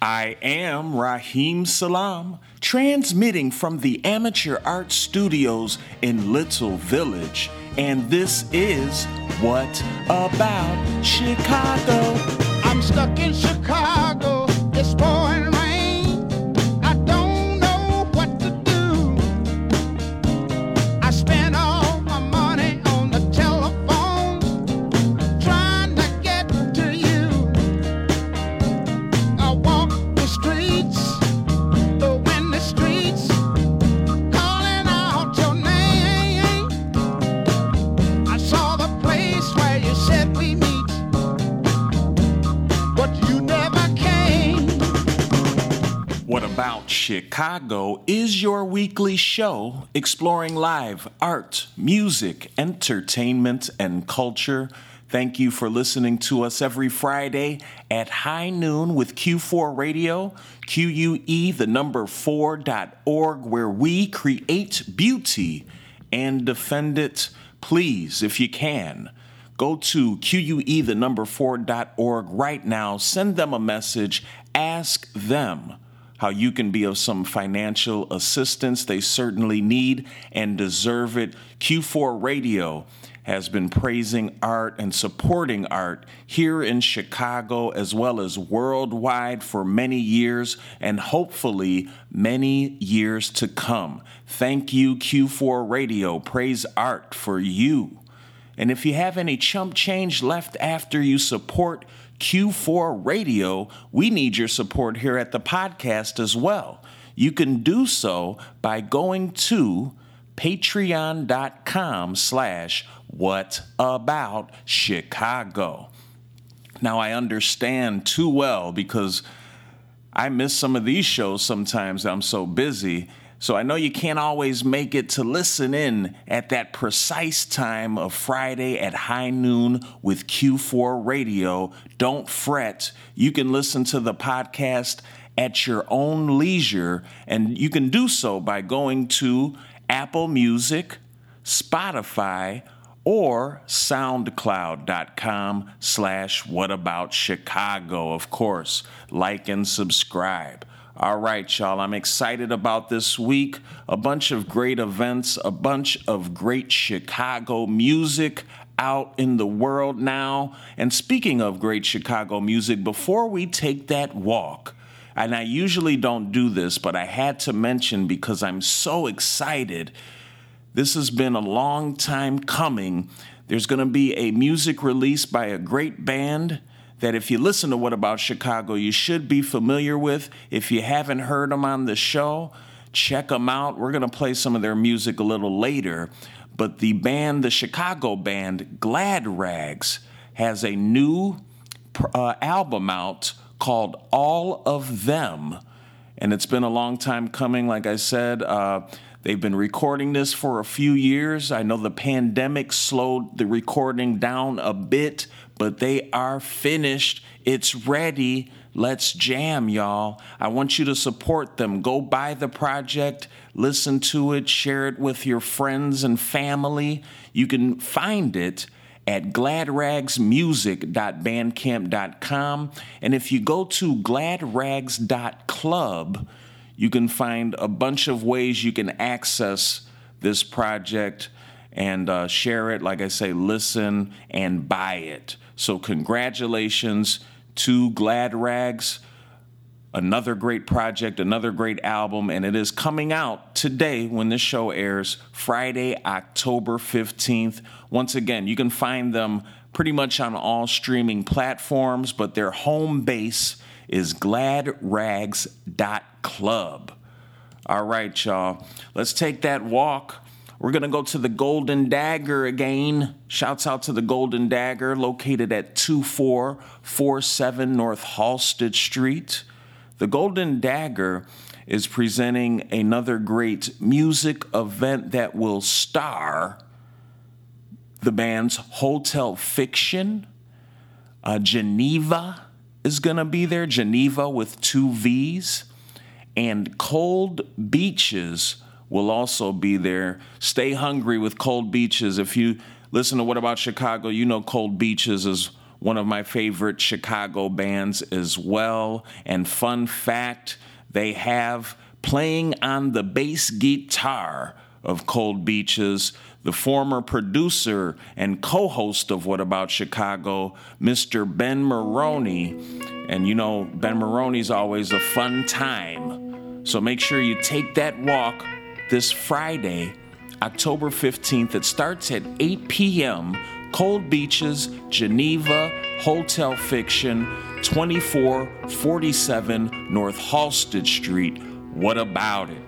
I am Raheem Salam, transmitting from the Amateur Art Studios in Little Village, and this is What About Chicago? I'm stuck in Chicago. Chicago is your weekly show exploring live art, music, entertainment, and culture. Thank you for listening to us every Friday at high noon with Q4 Radio, QUE, the number 4.org, where we create beauty and defend it. Please, if you can, go to QUE, the number 4.org right now, send them a message, ask them how you can be of some financial assistance. They certainly need and deserve it. Q4 Radio has been praising art and supporting art here in Chicago as well as worldwide for many years and hopefully many years to come. Thank you, Q4 Radio. Praise art for you. And if you have any chump change left after you support Q4 Radio, we need your support here at the podcast as well. You can do so by going to patreon.com slash what about Chicago. Now I understand too well because I miss some of these shows sometimes. I'm so busy. So I know you can't always make it to listen in at that precise time of Friday at high noon with Q4 Radio. Don't fret. You can listen to the podcast at your own leisure, and you can do so by going to Apple Music, Spotify, or soundcloud.com slash what about chicago of course like and subscribe all right y'all i'm excited about this week a bunch of great events a bunch of great chicago music out in the world now and speaking of great chicago music before we take that walk and i usually don't do this but i had to mention because i'm so excited this has been a long time coming. There's going to be a music release by a great band that, if you listen to What About Chicago, you should be familiar with. If you haven't heard them on the show, check them out. We're going to play some of their music a little later. But the band, the Chicago band, Glad Rags, has a new uh, album out called All of Them. And it's been a long time coming, like I said. Uh, They've been recording this for a few years. I know the pandemic slowed the recording down a bit, but they are finished. It's ready. Let's jam, y'all. I want you to support them. Go buy the project, listen to it, share it with your friends and family. You can find it at gladragsmusic.bandcamp.com. And if you go to gladrags.club, you can find a bunch of ways you can access this project and uh, share it. Like I say, listen and buy it. So, congratulations to Glad Rags. Another great project, another great album, and it is coming out today when this show airs, Friday, October 15th. Once again, you can find them pretty much on all streaming platforms, but their home base is gladrags.club. All right, y'all. Let's take that walk. We're going to go to the Golden Dagger again. Shouts out to the Golden Dagger, located at 2447 North Halsted Street. The Golden Dagger is presenting another great music event that will star the bands Hotel Fiction, uh, Geneva is going to be there, Geneva with two V's, and Cold Beaches will also be there. Stay hungry with Cold Beaches. If you listen to What About Chicago, you know Cold Beaches is one of my favorite Chicago bands as well. And fun fact, they have playing on the bass guitar of Cold Beaches, the former producer and co host of What About Chicago, Mr. Ben Maroney. And you know, Ben Maroney's always a fun time. So make sure you take that walk this Friday, October 15th. It starts at 8 p.m. Cold Beaches, Geneva, Hotel Fiction, 2447 North Halsted Street. What about it?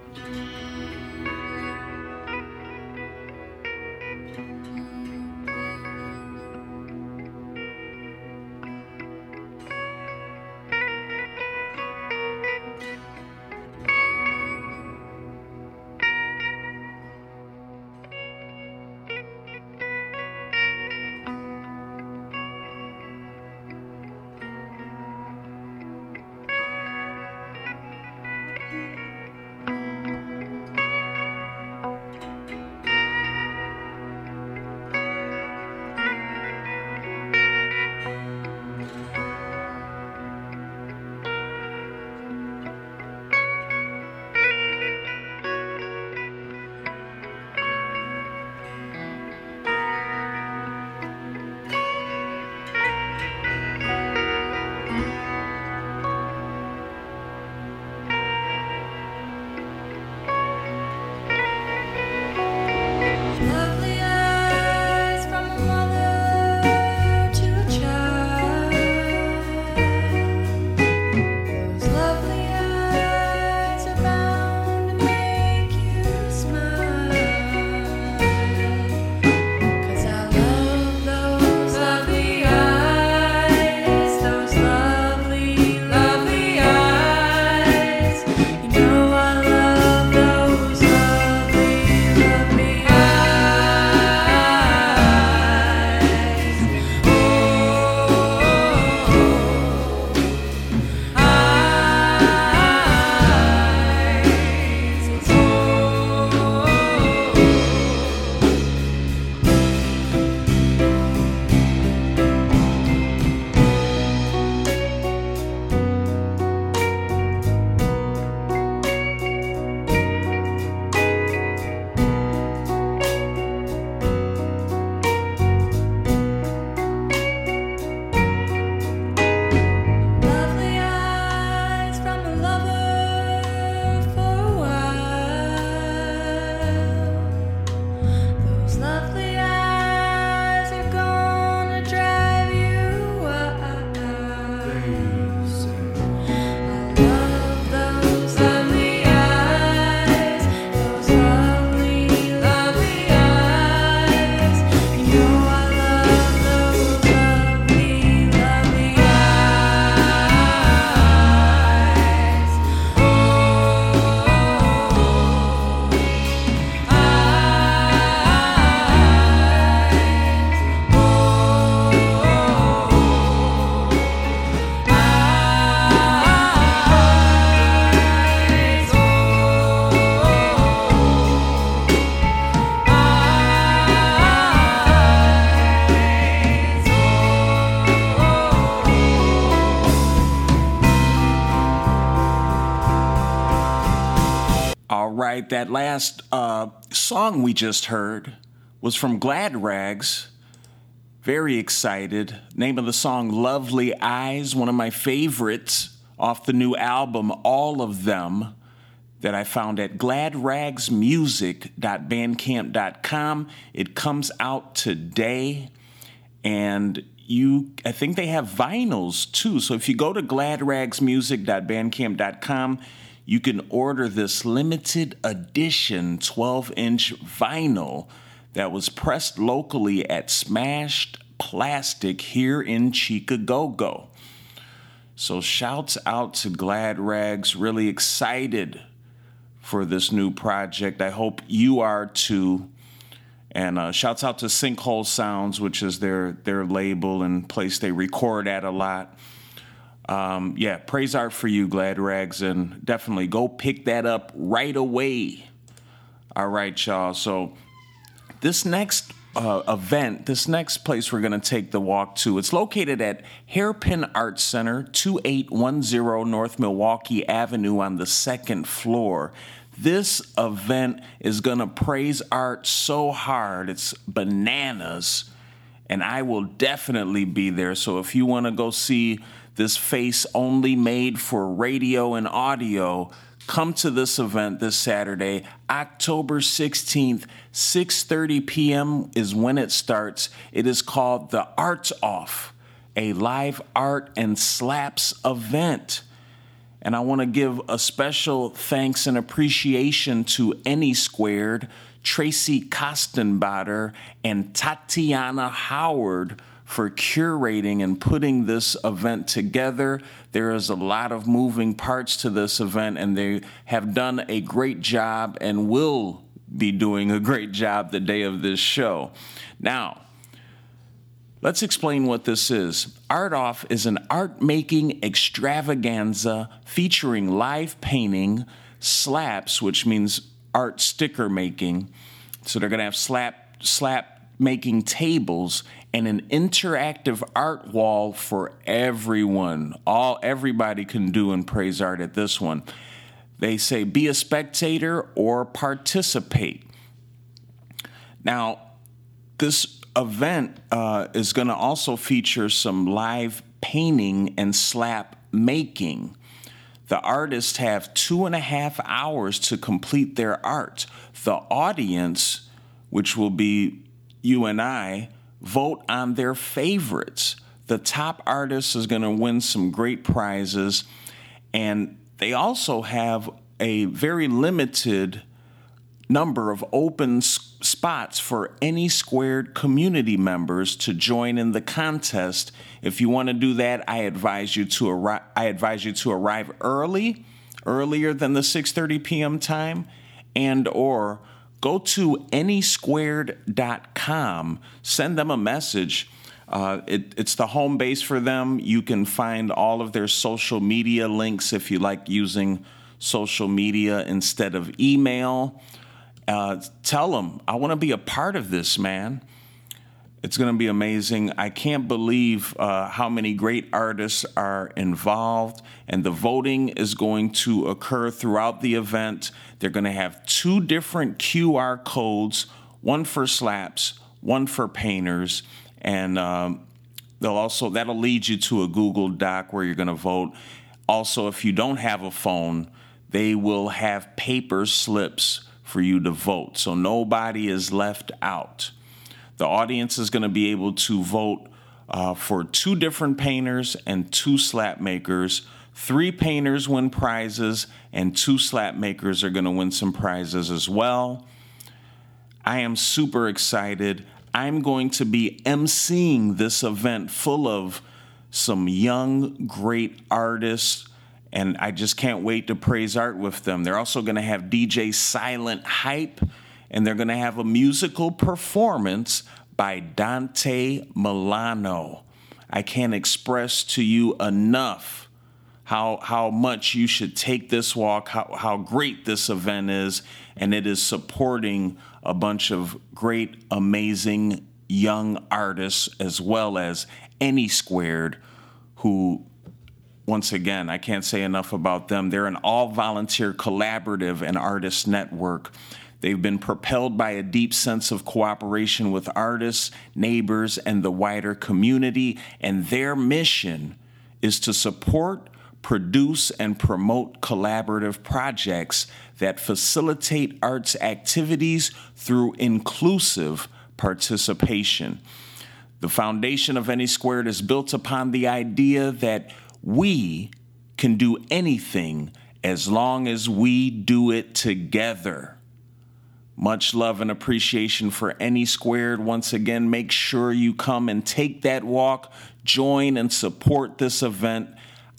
Right, that last uh, song we just heard was from Glad Rags. Very excited. Name of the song Lovely Eyes, one of my favorites off the new album, All of Them, that I found at gladragsmusic.bandcamp.com. It comes out today and you I think they have vinyls too. So if you go to gladragsmusic.bandcamp.com, you can order this limited edition 12-inch vinyl that was pressed locally at Smashed Plastic here in Chicago. So shouts out to Glad Rags, really excited for this new project. I hope you are too. And uh, shouts out to Sinkhole Sounds, which is their their label and place they record at a lot. Um, yeah, praise art for you, Glad Rags, and definitely go pick that up right away. All right, y'all. So this next uh, event, this next place we're going to take the walk to, it's located at Hairpin Arts Center, 2810 North Milwaukee Avenue on the second floor. This event is going to praise art so hard, it's bananas, and I will definitely be there. So if you want to go see this face only made for radio and audio, come to this event this Saturday, October 16th, 6:30 p.m. is when it starts. It is called the Arts Off, a live art and slaps event. And I want to give a special thanks and appreciation to Any Squared, Tracy Kostenbader, and Tatiana Howard for curating and putting this event together. There is a lot of moving parts to this event, and they have done a great job and will be doing a great job the day of this show. Now, Let's explain what this is. Art Off is an art making extravaganza featuring live painting, slaps, which means art sticker making. So they're going to have slap slap making tables and an interactive art wall for everyone. All everybody can do and praise art at this one. They say be a spectator or participate. Now, this event uh, is going to also feature some live painting and slap making. The artists have two and a half hours to complete their art. The audience, which will be you and I, vote on their favorites. The top artist is going to win some great prizes, and they also have a very limited number of open s- spots for any squared community members to join in the contest. If you want to do that, I advise you to arrive I advise you to arrive early, earlier than the 6:30 p.m. time and or go to anysquared.com, send them a message. Uh, it, it's the home base for them. You can find all of their social media links if you like using social media instead of email. Uh, tell them, I want to be a part of this, man. It's going to be amazing. I can't believe uh, how many great artists are involved, and the voting is going to occur throughout the event. They're going to have two different QR codes one for slaps, one for painters, and um, they'll also that'll lead you to a Google Doc where you're going to vote. Also, if you don't have a phone, they will have paper slips for you to vote, so nobody is left out. The audience is going to be able to vote uh, for two different painters and two slap makers. Three painters win prizes, and two slap makers are going to win some prizes as well. I am super excited. I'm going to be emceeing this event full of some young, great artists, and I just can't wait to praise art with them. They're also going to have DJ Silent Hype, and they're going to have a musical performance by Dante Milano. I can't express to you enough how how much you should take this walk, how, how great this event is, and it is supporting a bunch of great, amazing young artists as well as any squared who once again, I can't say enough about them. They're an all volunteer collaborative and artist network. They've been propelled by a deep sense of cooperation with artists, neighbors, and the wider community, and their mission is to support, produce, and promote collaborative projects that facilitate arts activities through inclusive participation. The foundation of Any Squared is built upon the idea that we can do anything as long as we do it together. Much love and appreciation for Any Squared. Once again, make sure you come and take that walk, join and support this event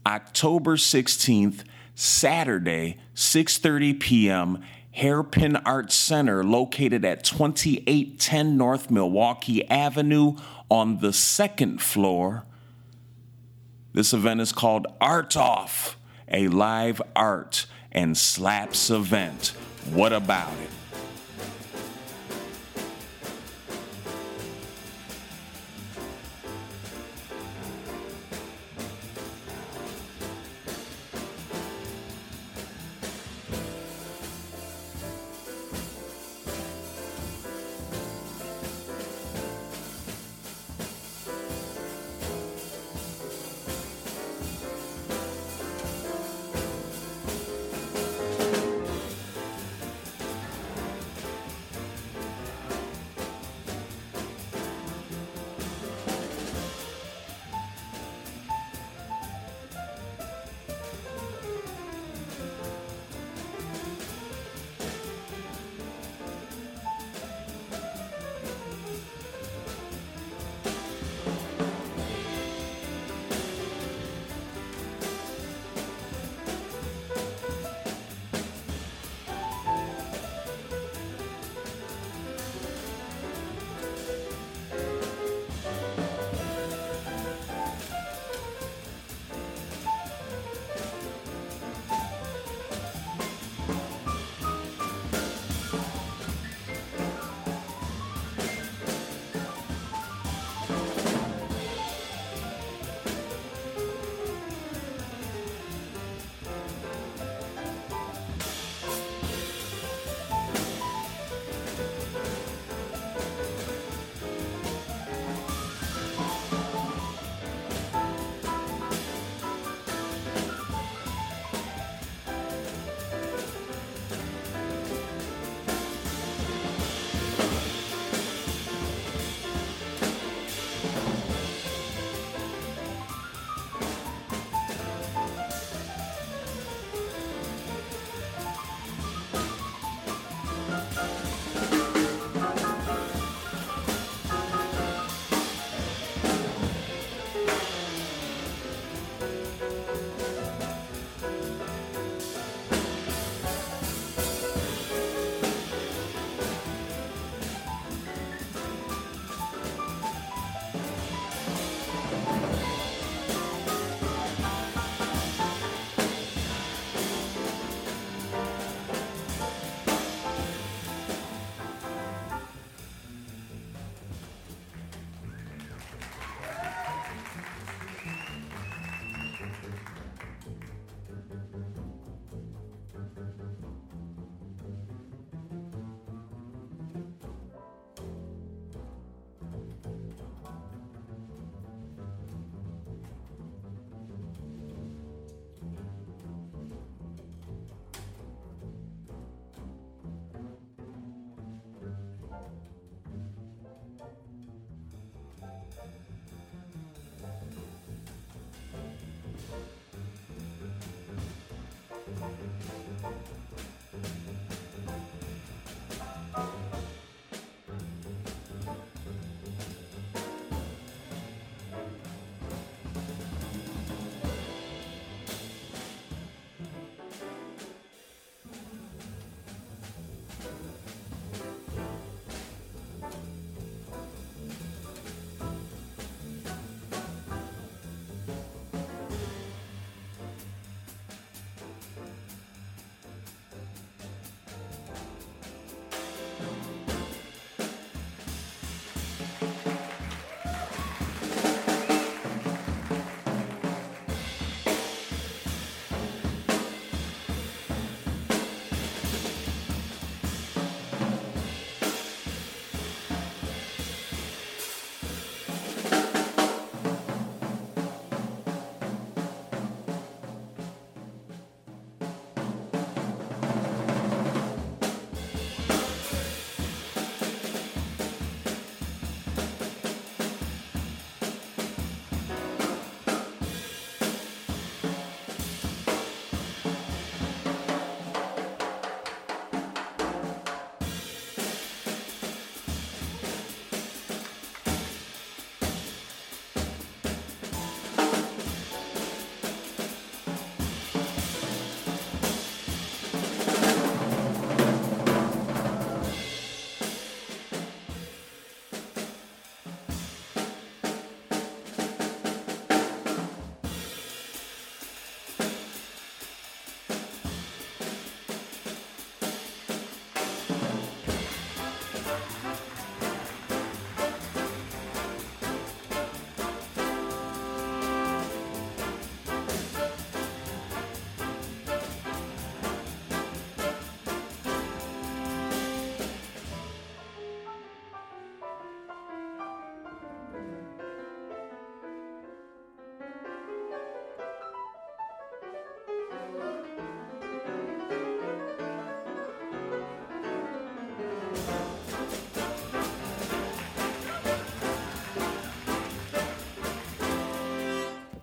October 16th, Saturday, 6:30 p.m. Hairpin Arts Center located at 2810 North Milwaukee Avenue on the second floor. This event is called Art Off, a live art and slaps event. What about it?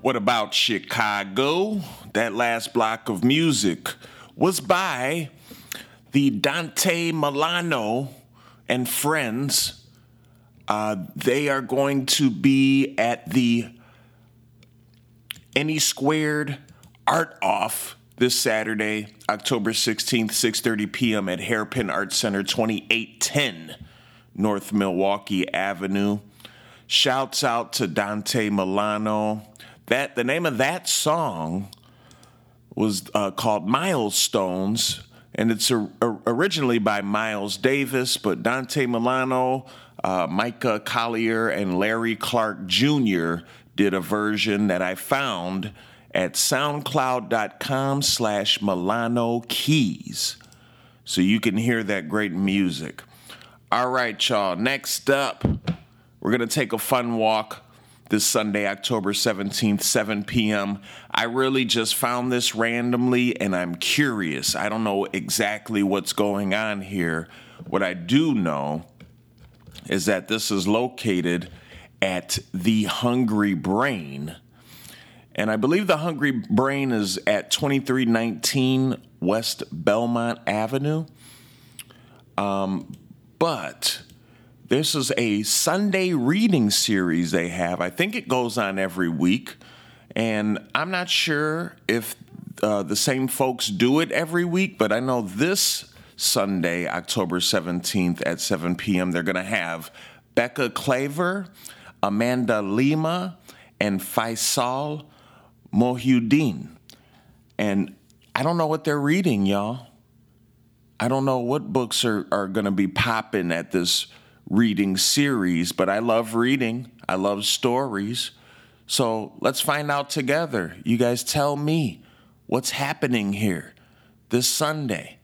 What about Chicago? That last block of music was by the Dante Milano and friends. Uh, they are going to be at the Any Squared Art Off this Saturday, October 16th, 6:30 p.m. at Hairpin Art Center, 2810 North Milwaukee Avenue. Shouts out to Dante Milano. That the name of that song was uh, called Milestones, and it's a, a- originally by Miles Davis, but Dante Milano, uh, Micah Collier, and Larry Clark Jr. did a version that I found at soundcloud.com slash Milano Keys. So you can hear that great music. All right, y'all. Next up, we're going to take a fun walk this Sunday, October 17th, 7 p.m. I really just found this randomly and I'm curious. I don't know exactly what's going on here. What I do know is that this is located at the Hungry Brain. And I believe the Hungry Brain is at 2319 West Belmont Avenue. Um, But this is a Sunday reading series they have. I think it goes on every week. And I'm not sure if uh, the same folks do it every week, but I know this Sunday, October 17th at 7 p.m., they're going to have Becca Klaver, Amanda Lima, and Faisal Mohyuddin. And I don't know what they're reading, y'all. I don't know what books are, are going to be popping at this reading series, but I love reading. I love stories. So let's find out together. You guys tell me what's happening here this Sunday,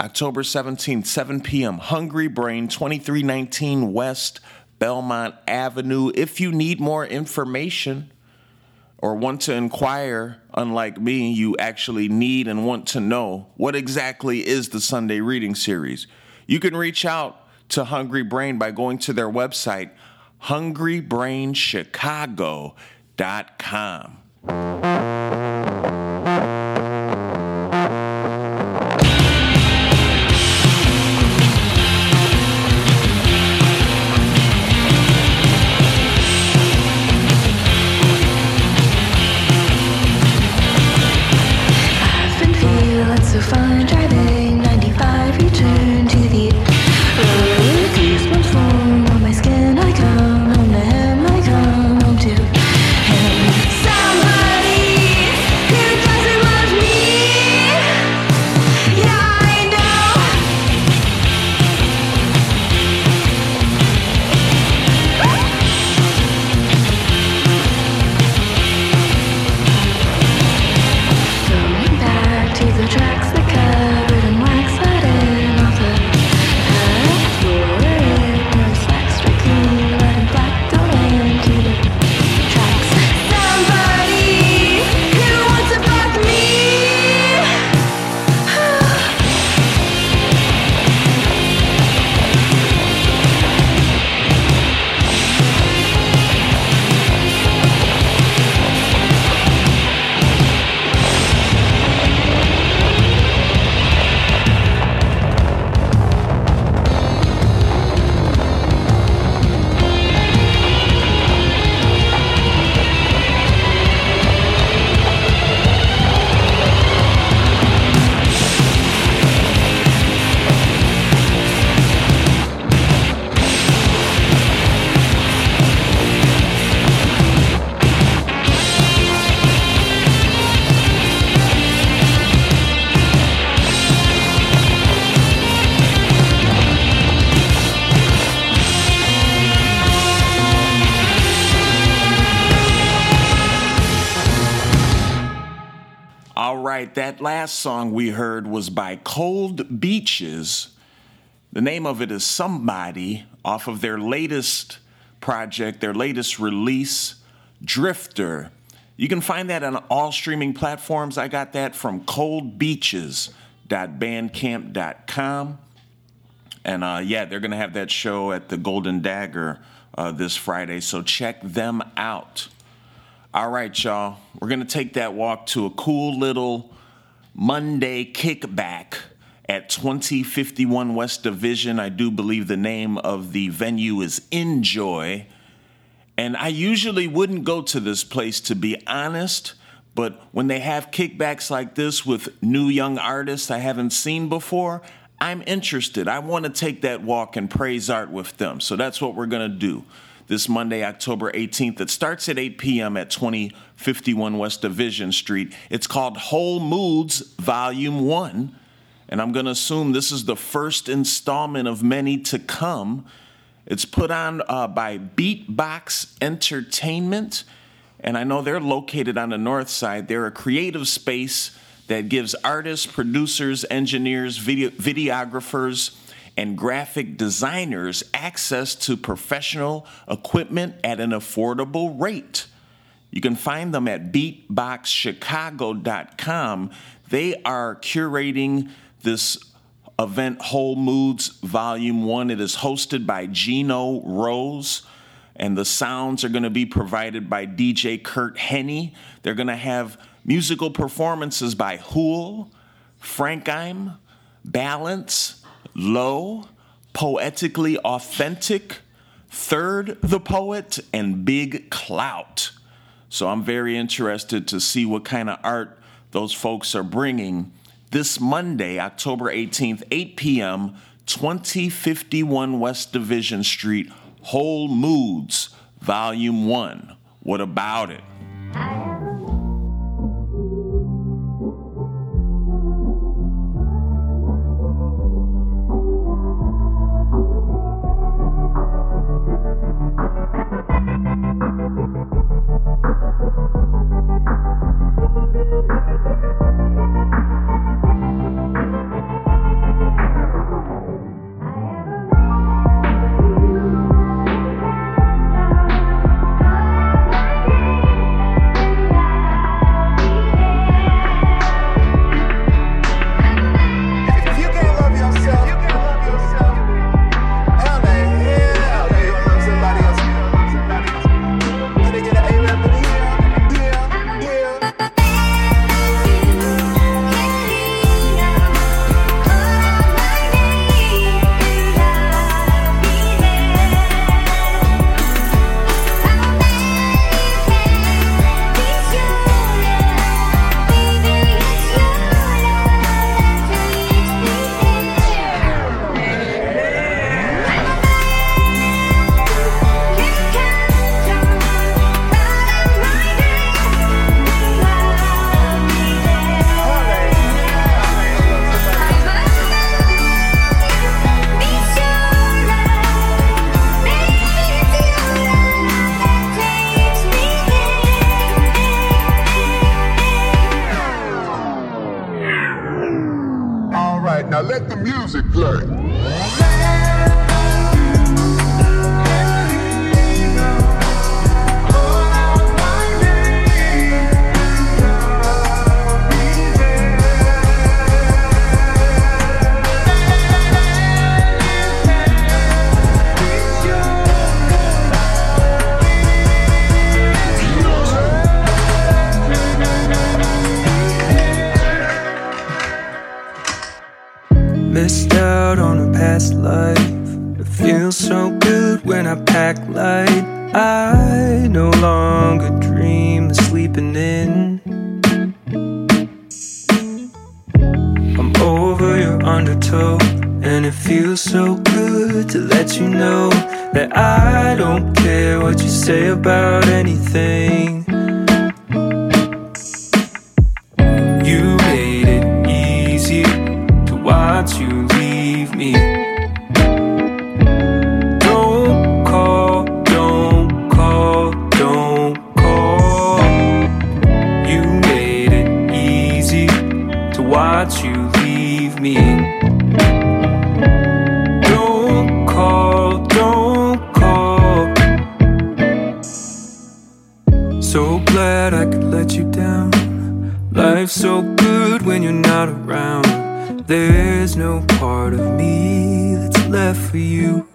October 17th, 7 p.m. Hungry Brain, 2319 West Belmont Avenue. If you need more information, or want to inquire, unlike me, you actually need and want to know what exactly is the Sunday Reading Series. You can reach out to Hungry Brain by going to their website, hungrybrainchicago.com. That last song we heard was by Cold Beaches. The name of it is Somebody off of their latest project, their latest release, Drifter. You can find that on all streaming platforms. I got that from coldbeaches.bandcamp.com. And uh, yeah, they're going to have that show at the Golden Dagger uh, this Friday, so check them out. All right, y'all. We're going to take that walk to a cool little Monday kickback at 2051 West Division. I do believe the name of the venue is Enjoy. And I usually wouldn't go to this place to be honest, but when they have kickbacks like this with new young artists I haven't seen before, I'm interested. I want to take that walk and praise art with them. So that's what we're going to do this Monday, October 18th. It starts at 8 p.m. at 2051 West Division Street. It's called Whole Moods Volume 1. And I'm going to assume this is the first installment of many to come. It's put on uh, by Beatbox Entertainment. And I know they're located on the north side. They're a creative space that gives artists, producers, engineers, video- videographers, and graphic designers access to professional equipment at an affordable rate. You can find them at beatboxchicago.com. They are curating this event, Whole Moods Volume 1. It is hosted by Gino Rose, and the sounds are going to be provided by DJ Kurt Henney. They're going to have musical performances by Hool, Frankheim, Balance, Low, Poetically Authentic, Third the Poet, and Big Clout. So I'm very interested to see what kind of art those folks are bringing this Monday, October 18th, 8 p.m., 2051 West Division Street, Whole Moods, Volume 1. What about it? To watch you leave me. Don't call, don't call. So glad I could let you down. Life's so good when you're not around. There's no part of me that's left for you.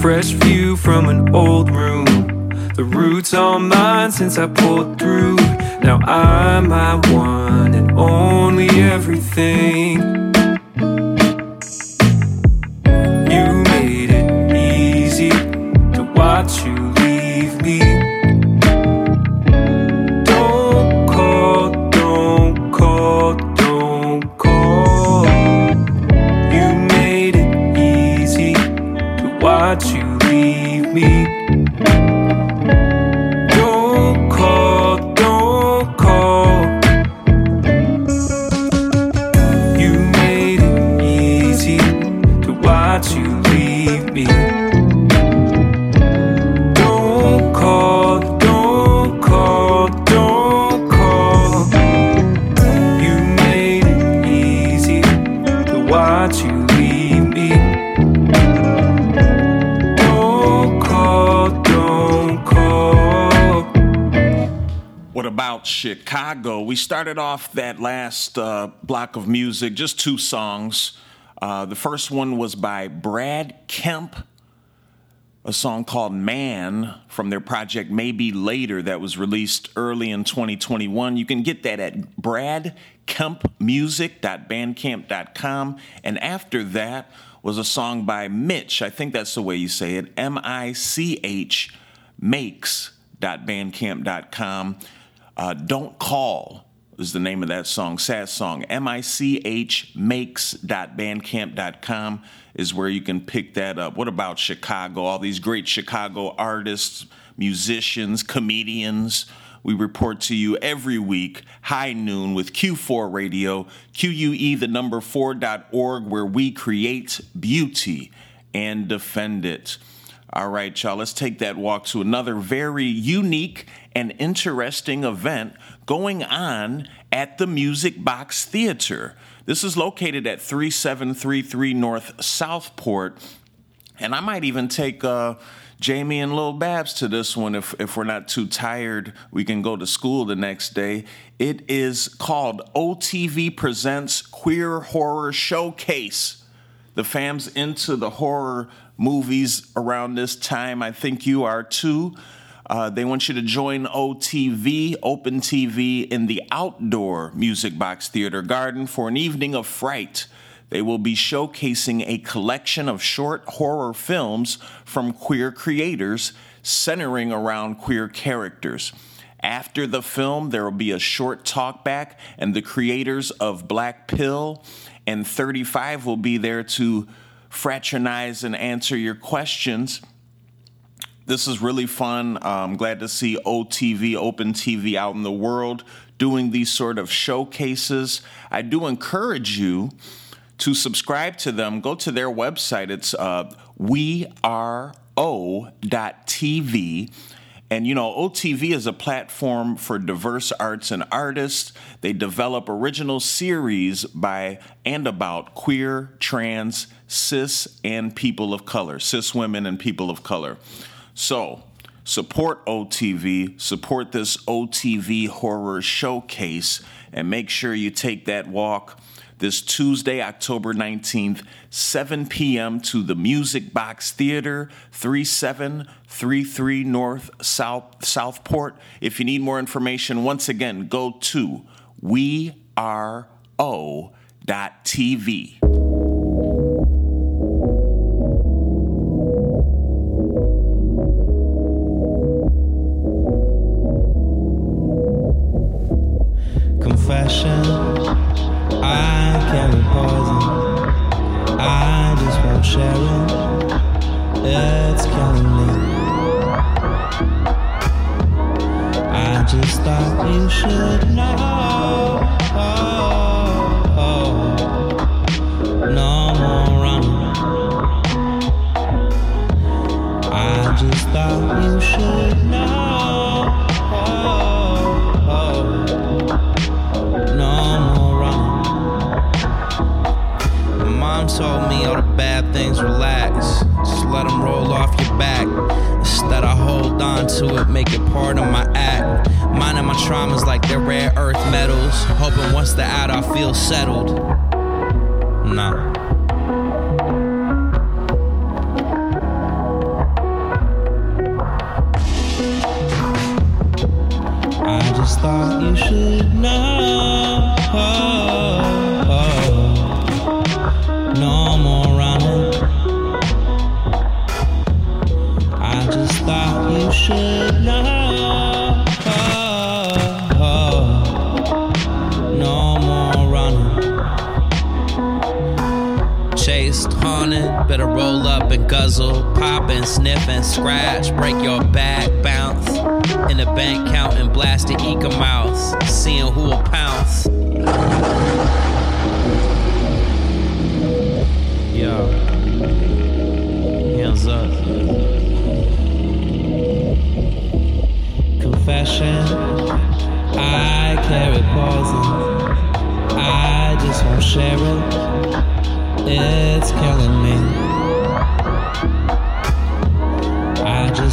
Fresh view from an old room. The root's all mine since I pulled through. Now I'm my one and only everything. Chicago? We started off that last uh, block of music, just two songs. Uh, the first one was by Brad Kemp, a song called Man from their project Maybe Later that was released early in 2021. You can get that at bradkempmusic.bandcamp.com. And after that was a song by Mitch, I think that's the way you say it, M I C H, makes.bandcamp.com. Uh, Don't Call is the name of that song, sad song. M I C H makes.bandcamp.com is where you can pick that up. What about Chicago? All these great Chicago artists, musicians, comedians. We report to you every week, high noon, with Q4 Radio, QUE, the number 4.org, where we create beauty and defend it. All right, y'all, let's take that walk to another very unique and interesting event going on at the Music Box Theater. This is located at 3733 North Southport. And I might even take uh, Jamie and Lil Babs to this one if, if we're not too tired. We can go to school the next day. It is called OTV Presents Queer Horror Showcase the fams into the horror movies around this time. I think you are too. Uh, they want you to join OTV, Open TV, in the outdoor Music Box Theater Garden for an evening of fright. They will be showcasing a collection of short horror films from queer creators centering around queer characters. After the film, there will be a short talkback, and the creators of Black Pill and 35 will be there to fraternize and answer your questions. This is really fun. I'm glad to see OTV, Open TV, out in the world doing these sort of showcases. I do encourage you to subscribe to them. Go to their website. It's uh, weareo.tv. And you know, OTV is a platform for diverse arts and artists. They develop original series by and about queer, trans, cis, and people of color, cis women and people of color. So, support OTV, support this OTV horror showcase, and make sure you take that walk this Tuesday, October 19th, 7 p.m. to the Music Box Theater, 3733 North South Southport. If you need more information, once again, go to weareo.tv. to shake now no more run. Mom told me all the bad things relax. Just let them roll off your back. Instead of hold on to it, make it part of my act. Minding my traumas like they're rare earth metals. Hoping once they're out, I feel settled. Nah. I just thought you should know. Up and guzzle. Popping, sniffing, scratch, break your back, bounce. In the bank counting, blasted eco mouth. Seeing who will pounce. Yo. Hands up. Confession. I carry poison. I just won't share it. It's killing me.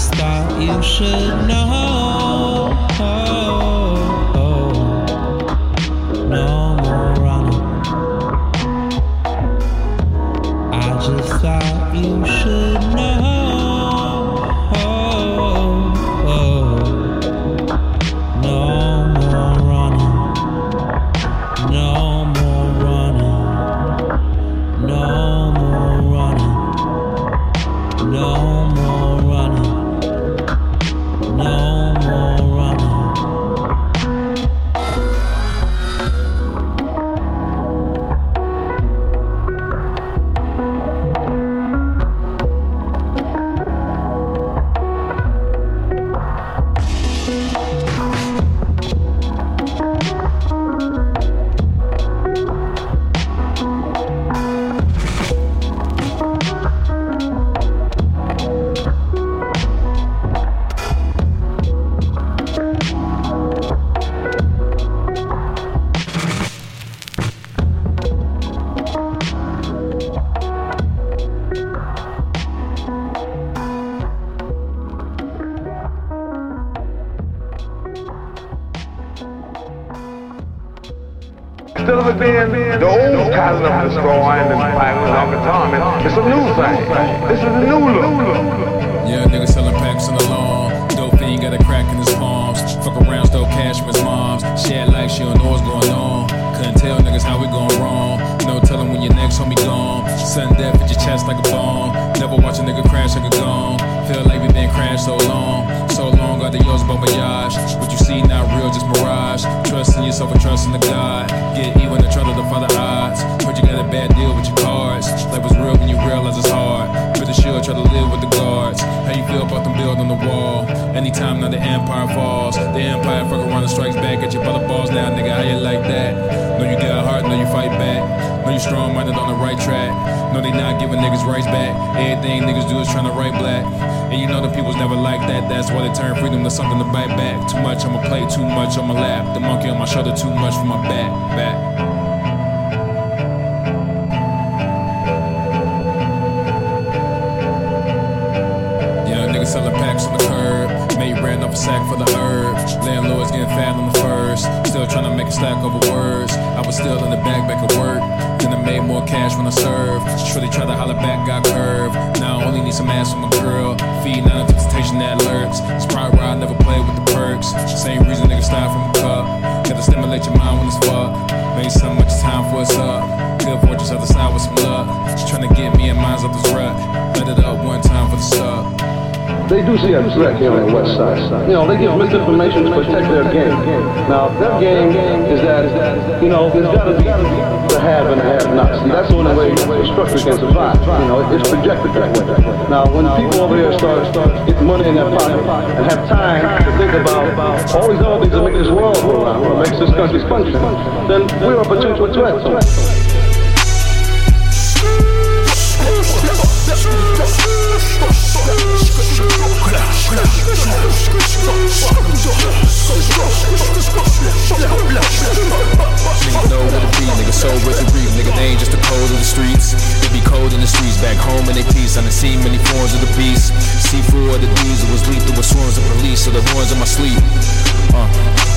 Just thought you should know. No more running. I just thought you should know. Old cousin of destroying and fighting with Uncle Tom, it- it's a new thing. This is a new look. Yeah, nigga selling packs on the lawn. Dope fiend got a crack in his palms. Fuck around, stole cash from his mom's. She act like she don't know what's going on. Couldn't tell niggas how we going wrong. No telling when your next homie gone. Sudden death at your chest like a bomb. Never watch a nigga crash like a gone. Feel like we been crashed so long. The yours bon voyage. What you see not real, just mirage. Trust in yourself and trust in the God. Get even to try to defy the odds. Heard you got a bad deal with your cards. Life was real when you realize it's hard. But the shield try to live with the guards. How you feel about them build on the wall? Anytime now the empire falls. The empire fuck around and strikes back at your brother balls now, nigga. How you like that? Know you got a heart, know you fight back. Know you strong minded on the right track. Know they not giving niggas rights back. Everything niggas do is trying to write black. The people's never like that. That's why they turn freedom to something to bite back. Too much my plate, too much on my lap. The monkey on my shoulder, too much for my back. Back. Selling packs on the curb. Mate ran up a sack for the herb. Landlords getting fat on the first. Still trying to make a stack over words. I was still in the bag back at work. More cash when I served. Shorty tried to holler back, got curved. Now I only need some ass from a girl. Feeding out of temptation that lurks. It's probably why I never play with the perks. Same reason niggas style from a cup. Gotta stimulate your mind when it's fuck. Made so much time for us up. Good fortunes other side with some luck. Just trying to get me and mine's up this rut. Let it up They do see a threat here on the west side. You know, they give misinformation to protect their game. Now, their game is that, you know, there's got to be the have and the have-nots. That's the only way the structure can survive. You know, it's projected that way. Now, when people over here start, start getting money in their pocket and have time to think about all these other things that make this world go around, what makes this country function, then we're a potential threat. Niggas know what it be, niggas so with the reef, nigga, they ain't just the code of the streets. It be cold in the streets, back home in they peace. I done seen many forms of the beast. C4 of the diesel was lethal with swarms of police, so the horns in my sleep. Uh,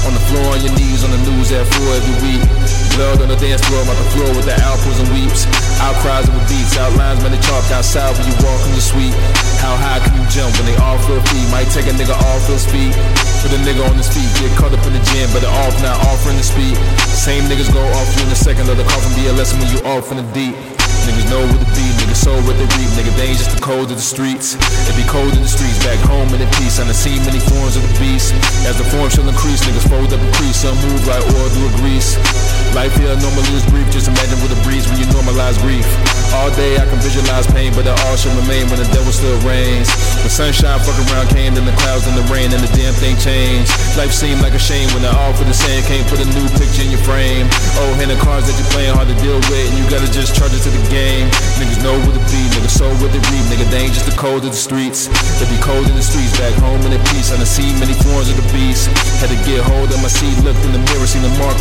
on the floor, on your knees, on the news at four every week. Blood on the dance floor, I'm out the floor with the outpours and weeps. Outcries the beats, outlines when they chalk outside when you walk in the suite. How high can you jump when they all feel feet? Might take a nigga off his feet. Put a nigga on his feet, get caught up in the gym, but they're off now, offering the speed. Same niggas go off you in a second, let the coffin be a lesson when you off in the deep. Niggas know what to be, niggas soul what they reap. Nigga, they ain't just the cold of the streets. It be cold in the streets, back home in the peace. I done seen many forms of the beast. As the form shall increase, niggas fold up and crease. Some move like oil through a grease. Life here normally is brief, just imagine with a breeze when you normalize grief. All day I can visualize pain, but it all shall remain when the devil still reigns. The sunshine fuck around came, then the clouds, then the rain, and the damn thing changed. Life seemed like a shame when they're all for the same. Can't put a new picture in your frame. Oh, hand the cards that you're playing hard to deal with, and you gotta just charge it to the game. Niggas know what it be, niggas soul what they read, nigga, they ain't just the cold of the streets. They be cold in the streets, back home in the peace. I done seen many forms of the beast. Had to get hold of my seat, looked in the mirror, seen the mark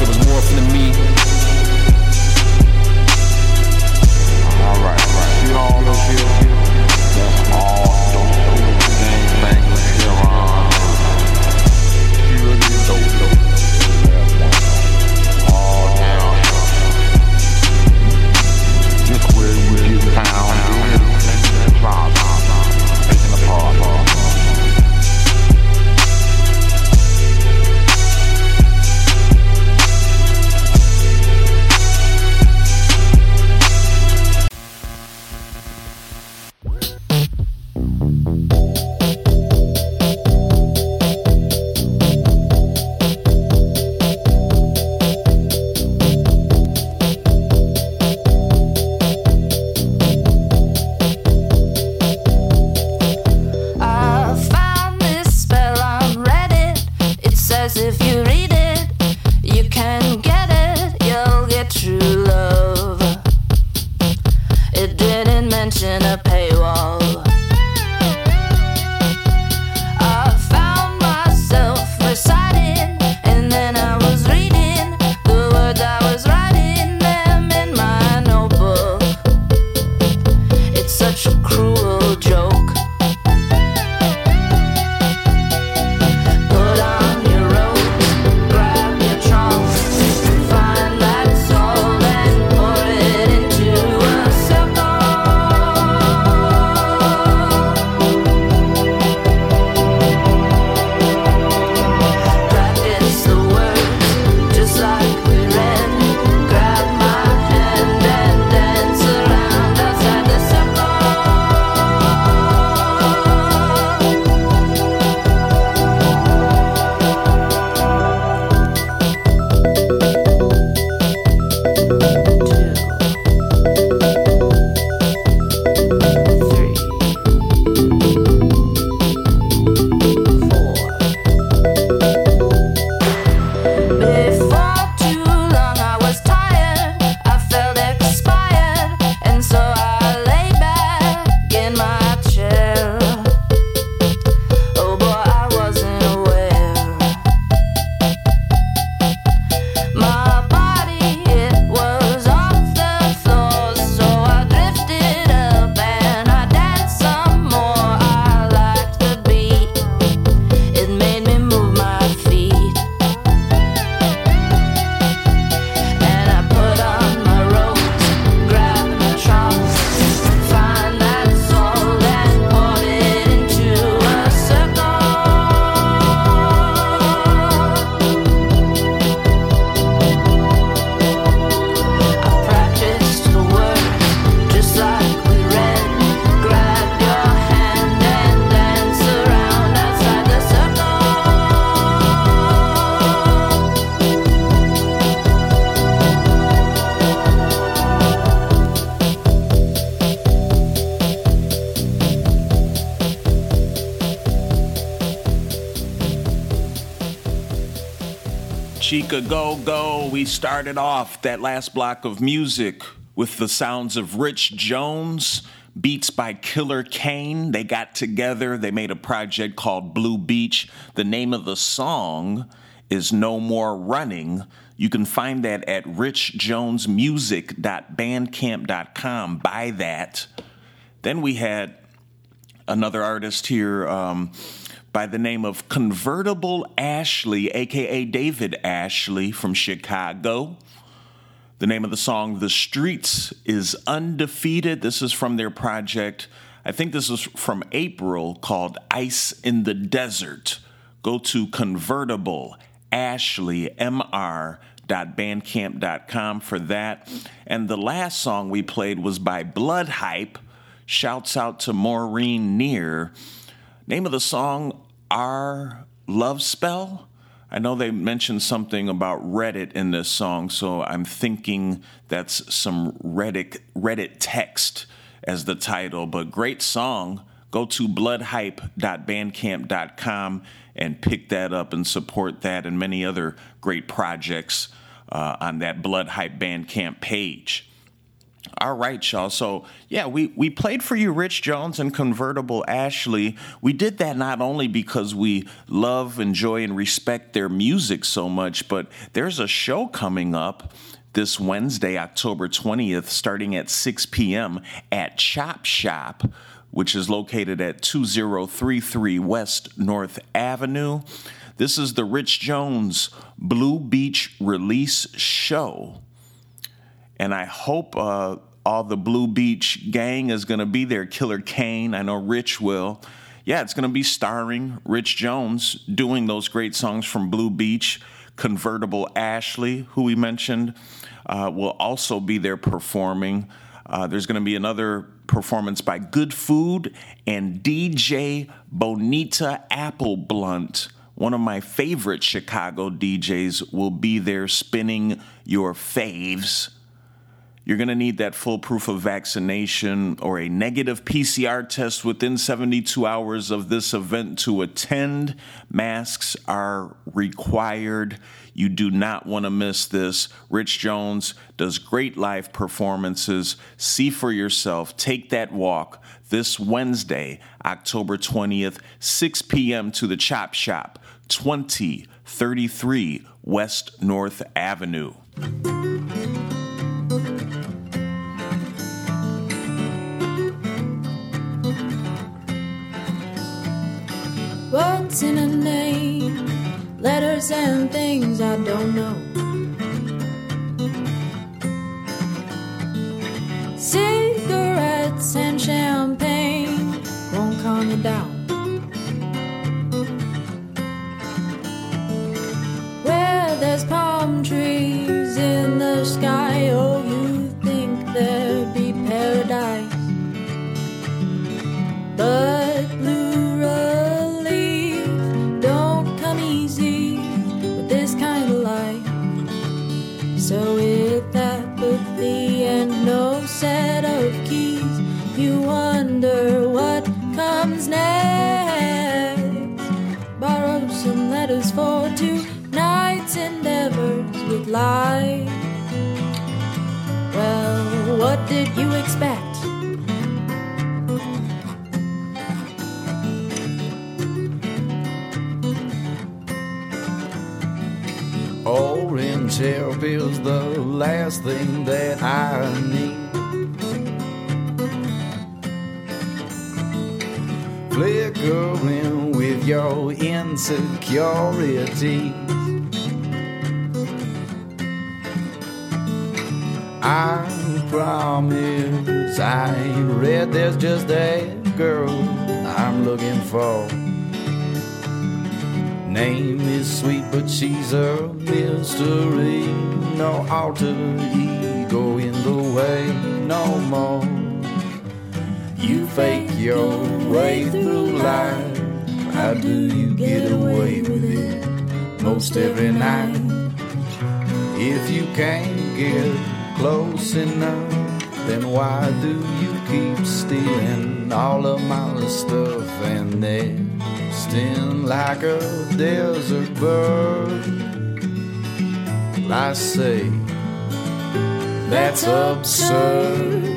Chica Go Go. We started off that last block of music with the sounds of Rich Jones, beats by Killer Kane. They got together, they made a project called Blue Beach. The name of the song is No More Running. You can find that at richjonesmusic.bandcamp.com. Buy that. Then we had another artist here um, by the name of Convertible Ashley, aka David Ashley from Chicago. The name of the song, The Streets, is Undefeated. This is from their project, I think this is from April, called Ice in the Desert. Go to Convertible Ashley MR bandcamp.com for that. And the last song we played was by Blood Hype. Shouts out to Maureen Near. Name of the song, Our Love Spell. I know they mentioned something about Reddit in this song, so I'm thinking that's some Reddit Reddit text as the title, but great song. Go to bloodhype.bandcamp.com and pick that up and support that and many other great projects uh, on that Blood Hype Bandcamp page. All right, y'all. So, yeah, we, we played for you Rich Jones and Convertible Ashley. We did that not only because we love, enjoy, and respect their music so much, but there's a show coming up this Wednesday, October 20th, starting at 6 p.m. at Chop Shop, which is located at 2033 West North Avenue. This is the Rich Jones Blue Beach release show. And I hope uh, all the Blue Beach gang is going to be there. Killer Kane, I know Rich will. Yeah, it's going to be starring Rich Jones doing those great songs from Blue Beach. Convertible Ashley, who we mentioned, uh, will also be there performing. Uh, there's going to be another performance by Good Food and DJ Bonita Apple Blunt. One of my favorite Chicago DJs will be there spinning your faves. You're going to need that full proof of vaccination or a negative PCR test within 72 hours of this event to attend. Masks are required. You do not want to miss this. Rich Jones does great live performances. See for yourself. Take that walk this Wednesday, October 20th, 6 p.m. to the Chop Shop, 2033 West North Avenue. What's in a name? Letters and things I don't know. Cigarettes and champagne won't calm you down. Where there's palm trees in the sky, wonder what comes next. Borrow some letters for tonight's endeavors with life. Well, what did you expect? Orange help is the last thing that I need. Flickering with your insecurities. I promise I ain't read. There's just that girl I'm looking for. Name is sweet, but she's a mystery. No alter ego in the way no more. You fake your way through life. How do you get away with it? Most every night. If you can't get close enough, then why do you keep stealing all of my stuff and nesting like a desert bird? I say that's absurd.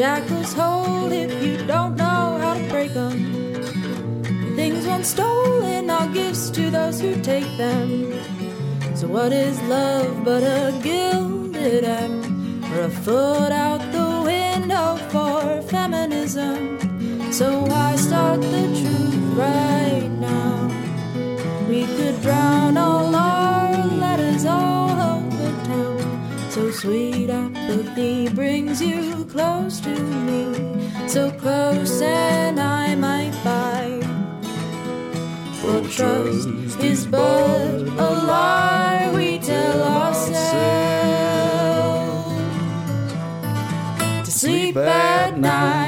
Shackles hold if you don't know how to break them. Things once stolen are gifts to those who take them. So, what is love but a gilded M or a foot out the window for feminism? So, why start the truth right now? We could drown all our letters all over town. So, sweet apathy brings you close to me, so close, and I might bite. For trust is but a lie we tell ourselves to sleep at night,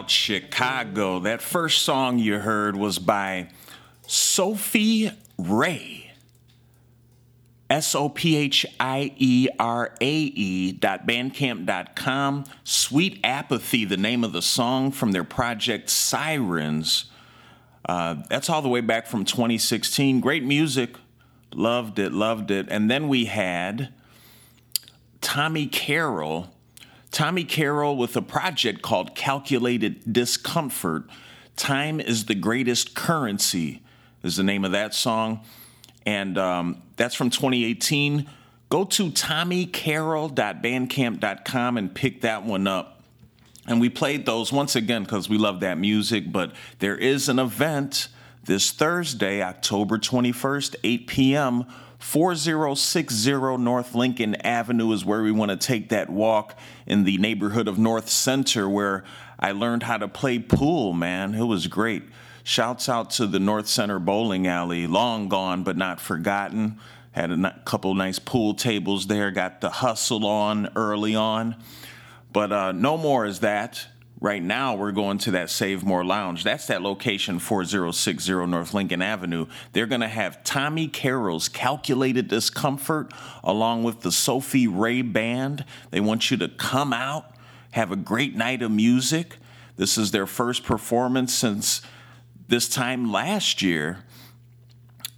about Chicago? That first song you heard was by Sophie Rae. S O P H I E R A E dot bandcamp dot com. Sweet Apathy, the name of the song from their project Sirens. Uh, that's all the way back from 2016. Great music. Loved it, loved it. And then we had Tommy Carroll Tommy Carroll with a project called Calculated Discomfort. Time is the greatest currency is the name of that song. And um, that's from 2018. Go to tommycarroll.bandcamp.com and pick that one up. And we played those once again because we love that music. But there is an event this Thursday, October 21st, 8 p.m. 4060 North Lincoln Avenue is where we want to take that walk in the neighborhood of North Center, where I learned how to play pool, man. It was great. Shouts out to the North Center Bowling Alley, long gone but not forgotten. Had a couple nice pool tables there, got the hustle on early on. But uh, no more is that. Right now, we're going to that Save More Lounge. That's that location, 4060 North Lincoln Avenue. They're going to have Tommy Carroll's Calculated Discomfort along with the Sophie Rae Band. They want you to come out, have a great night of music. This is their first performance since this time last year.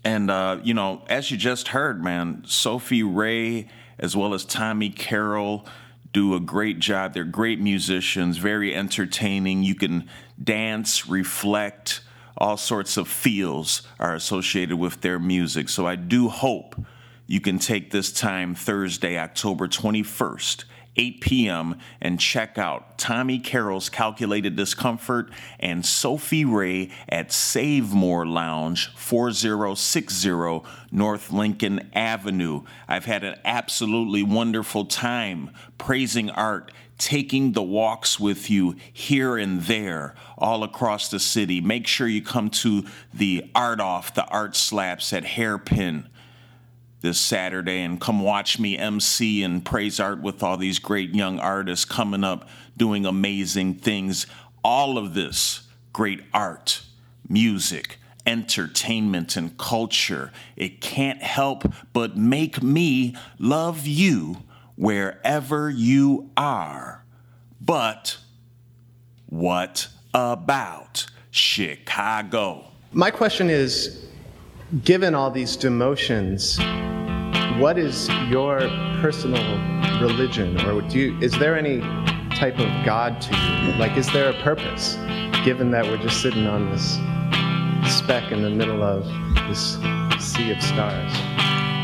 And, uh, you know, as you just heard, man, Sophie Rae as well as Tommy Carroll do a great job. They're great musicians, very entertaining. You can dance, reflect, all sorts of feels are associated with their music. So I do hope you can take this time Thursday, October 21st. 8 p.m. and check out Tommy Carroll's Calculated Discomfort and Sophie Rae at Save More Lounge, 4060 North Lincoln Avenue. I've had an absolutely wonderful time praising art, taking the walks with you here and there all across the city. Make sure you come to the Art Off, the Art Slaps at Hairpin this Saturday and come watch me MC and praise art with all these great young artists coming up doing amazing things. All of this great art, music, entertainment, and culture. It can't help but make me love you wherever you are. But what about Chicago? My question is given all these demotions, what is your personal religion or do you, is there any type of god to you? Like is there a purpose given that we're just sitting on this speck in the middle of this sea of stars?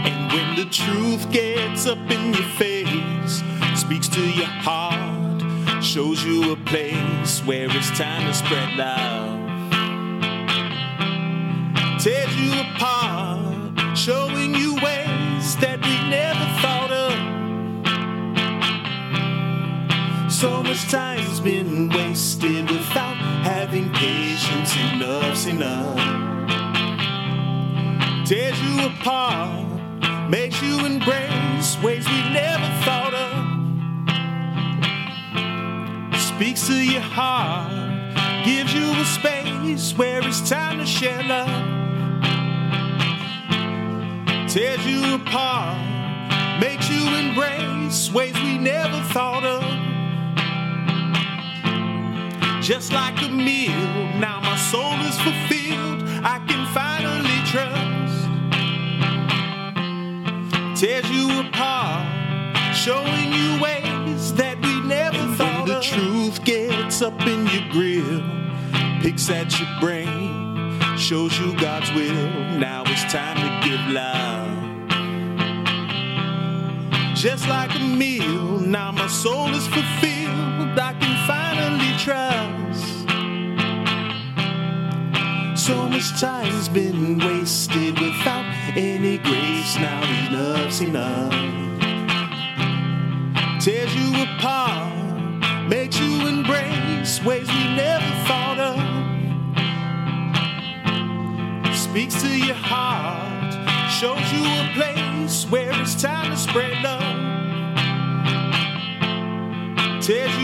And when the truth gets up in your face, speaks to your heart, shows you a place where it's time to spread love, tears you apart, showing you ways that we never thought of. So much time's been wasted without having patience. Enough's enough. Tears you apart, makes you embrace ways we never thought of. Speaks to your heart, gives you a space where it's time to share love. Tears you apart, makes you embrace ways we never thought of. Just like a meal, now my soul is fulfilled. I can finally trust. Tears you apart, showing you ways that we never thought when the truth gets up in your grill, picks at your brain, shows you God's will. Now it's time to give love. Just like a meal, now my soul is fulfilled. I can finally trust. So much time's been wasted without any grace. Now enough's enough. Tears you apart, makes you embrace ways we never thought of. Speaks to your heart, shows you a place where it's time to spread love. Tears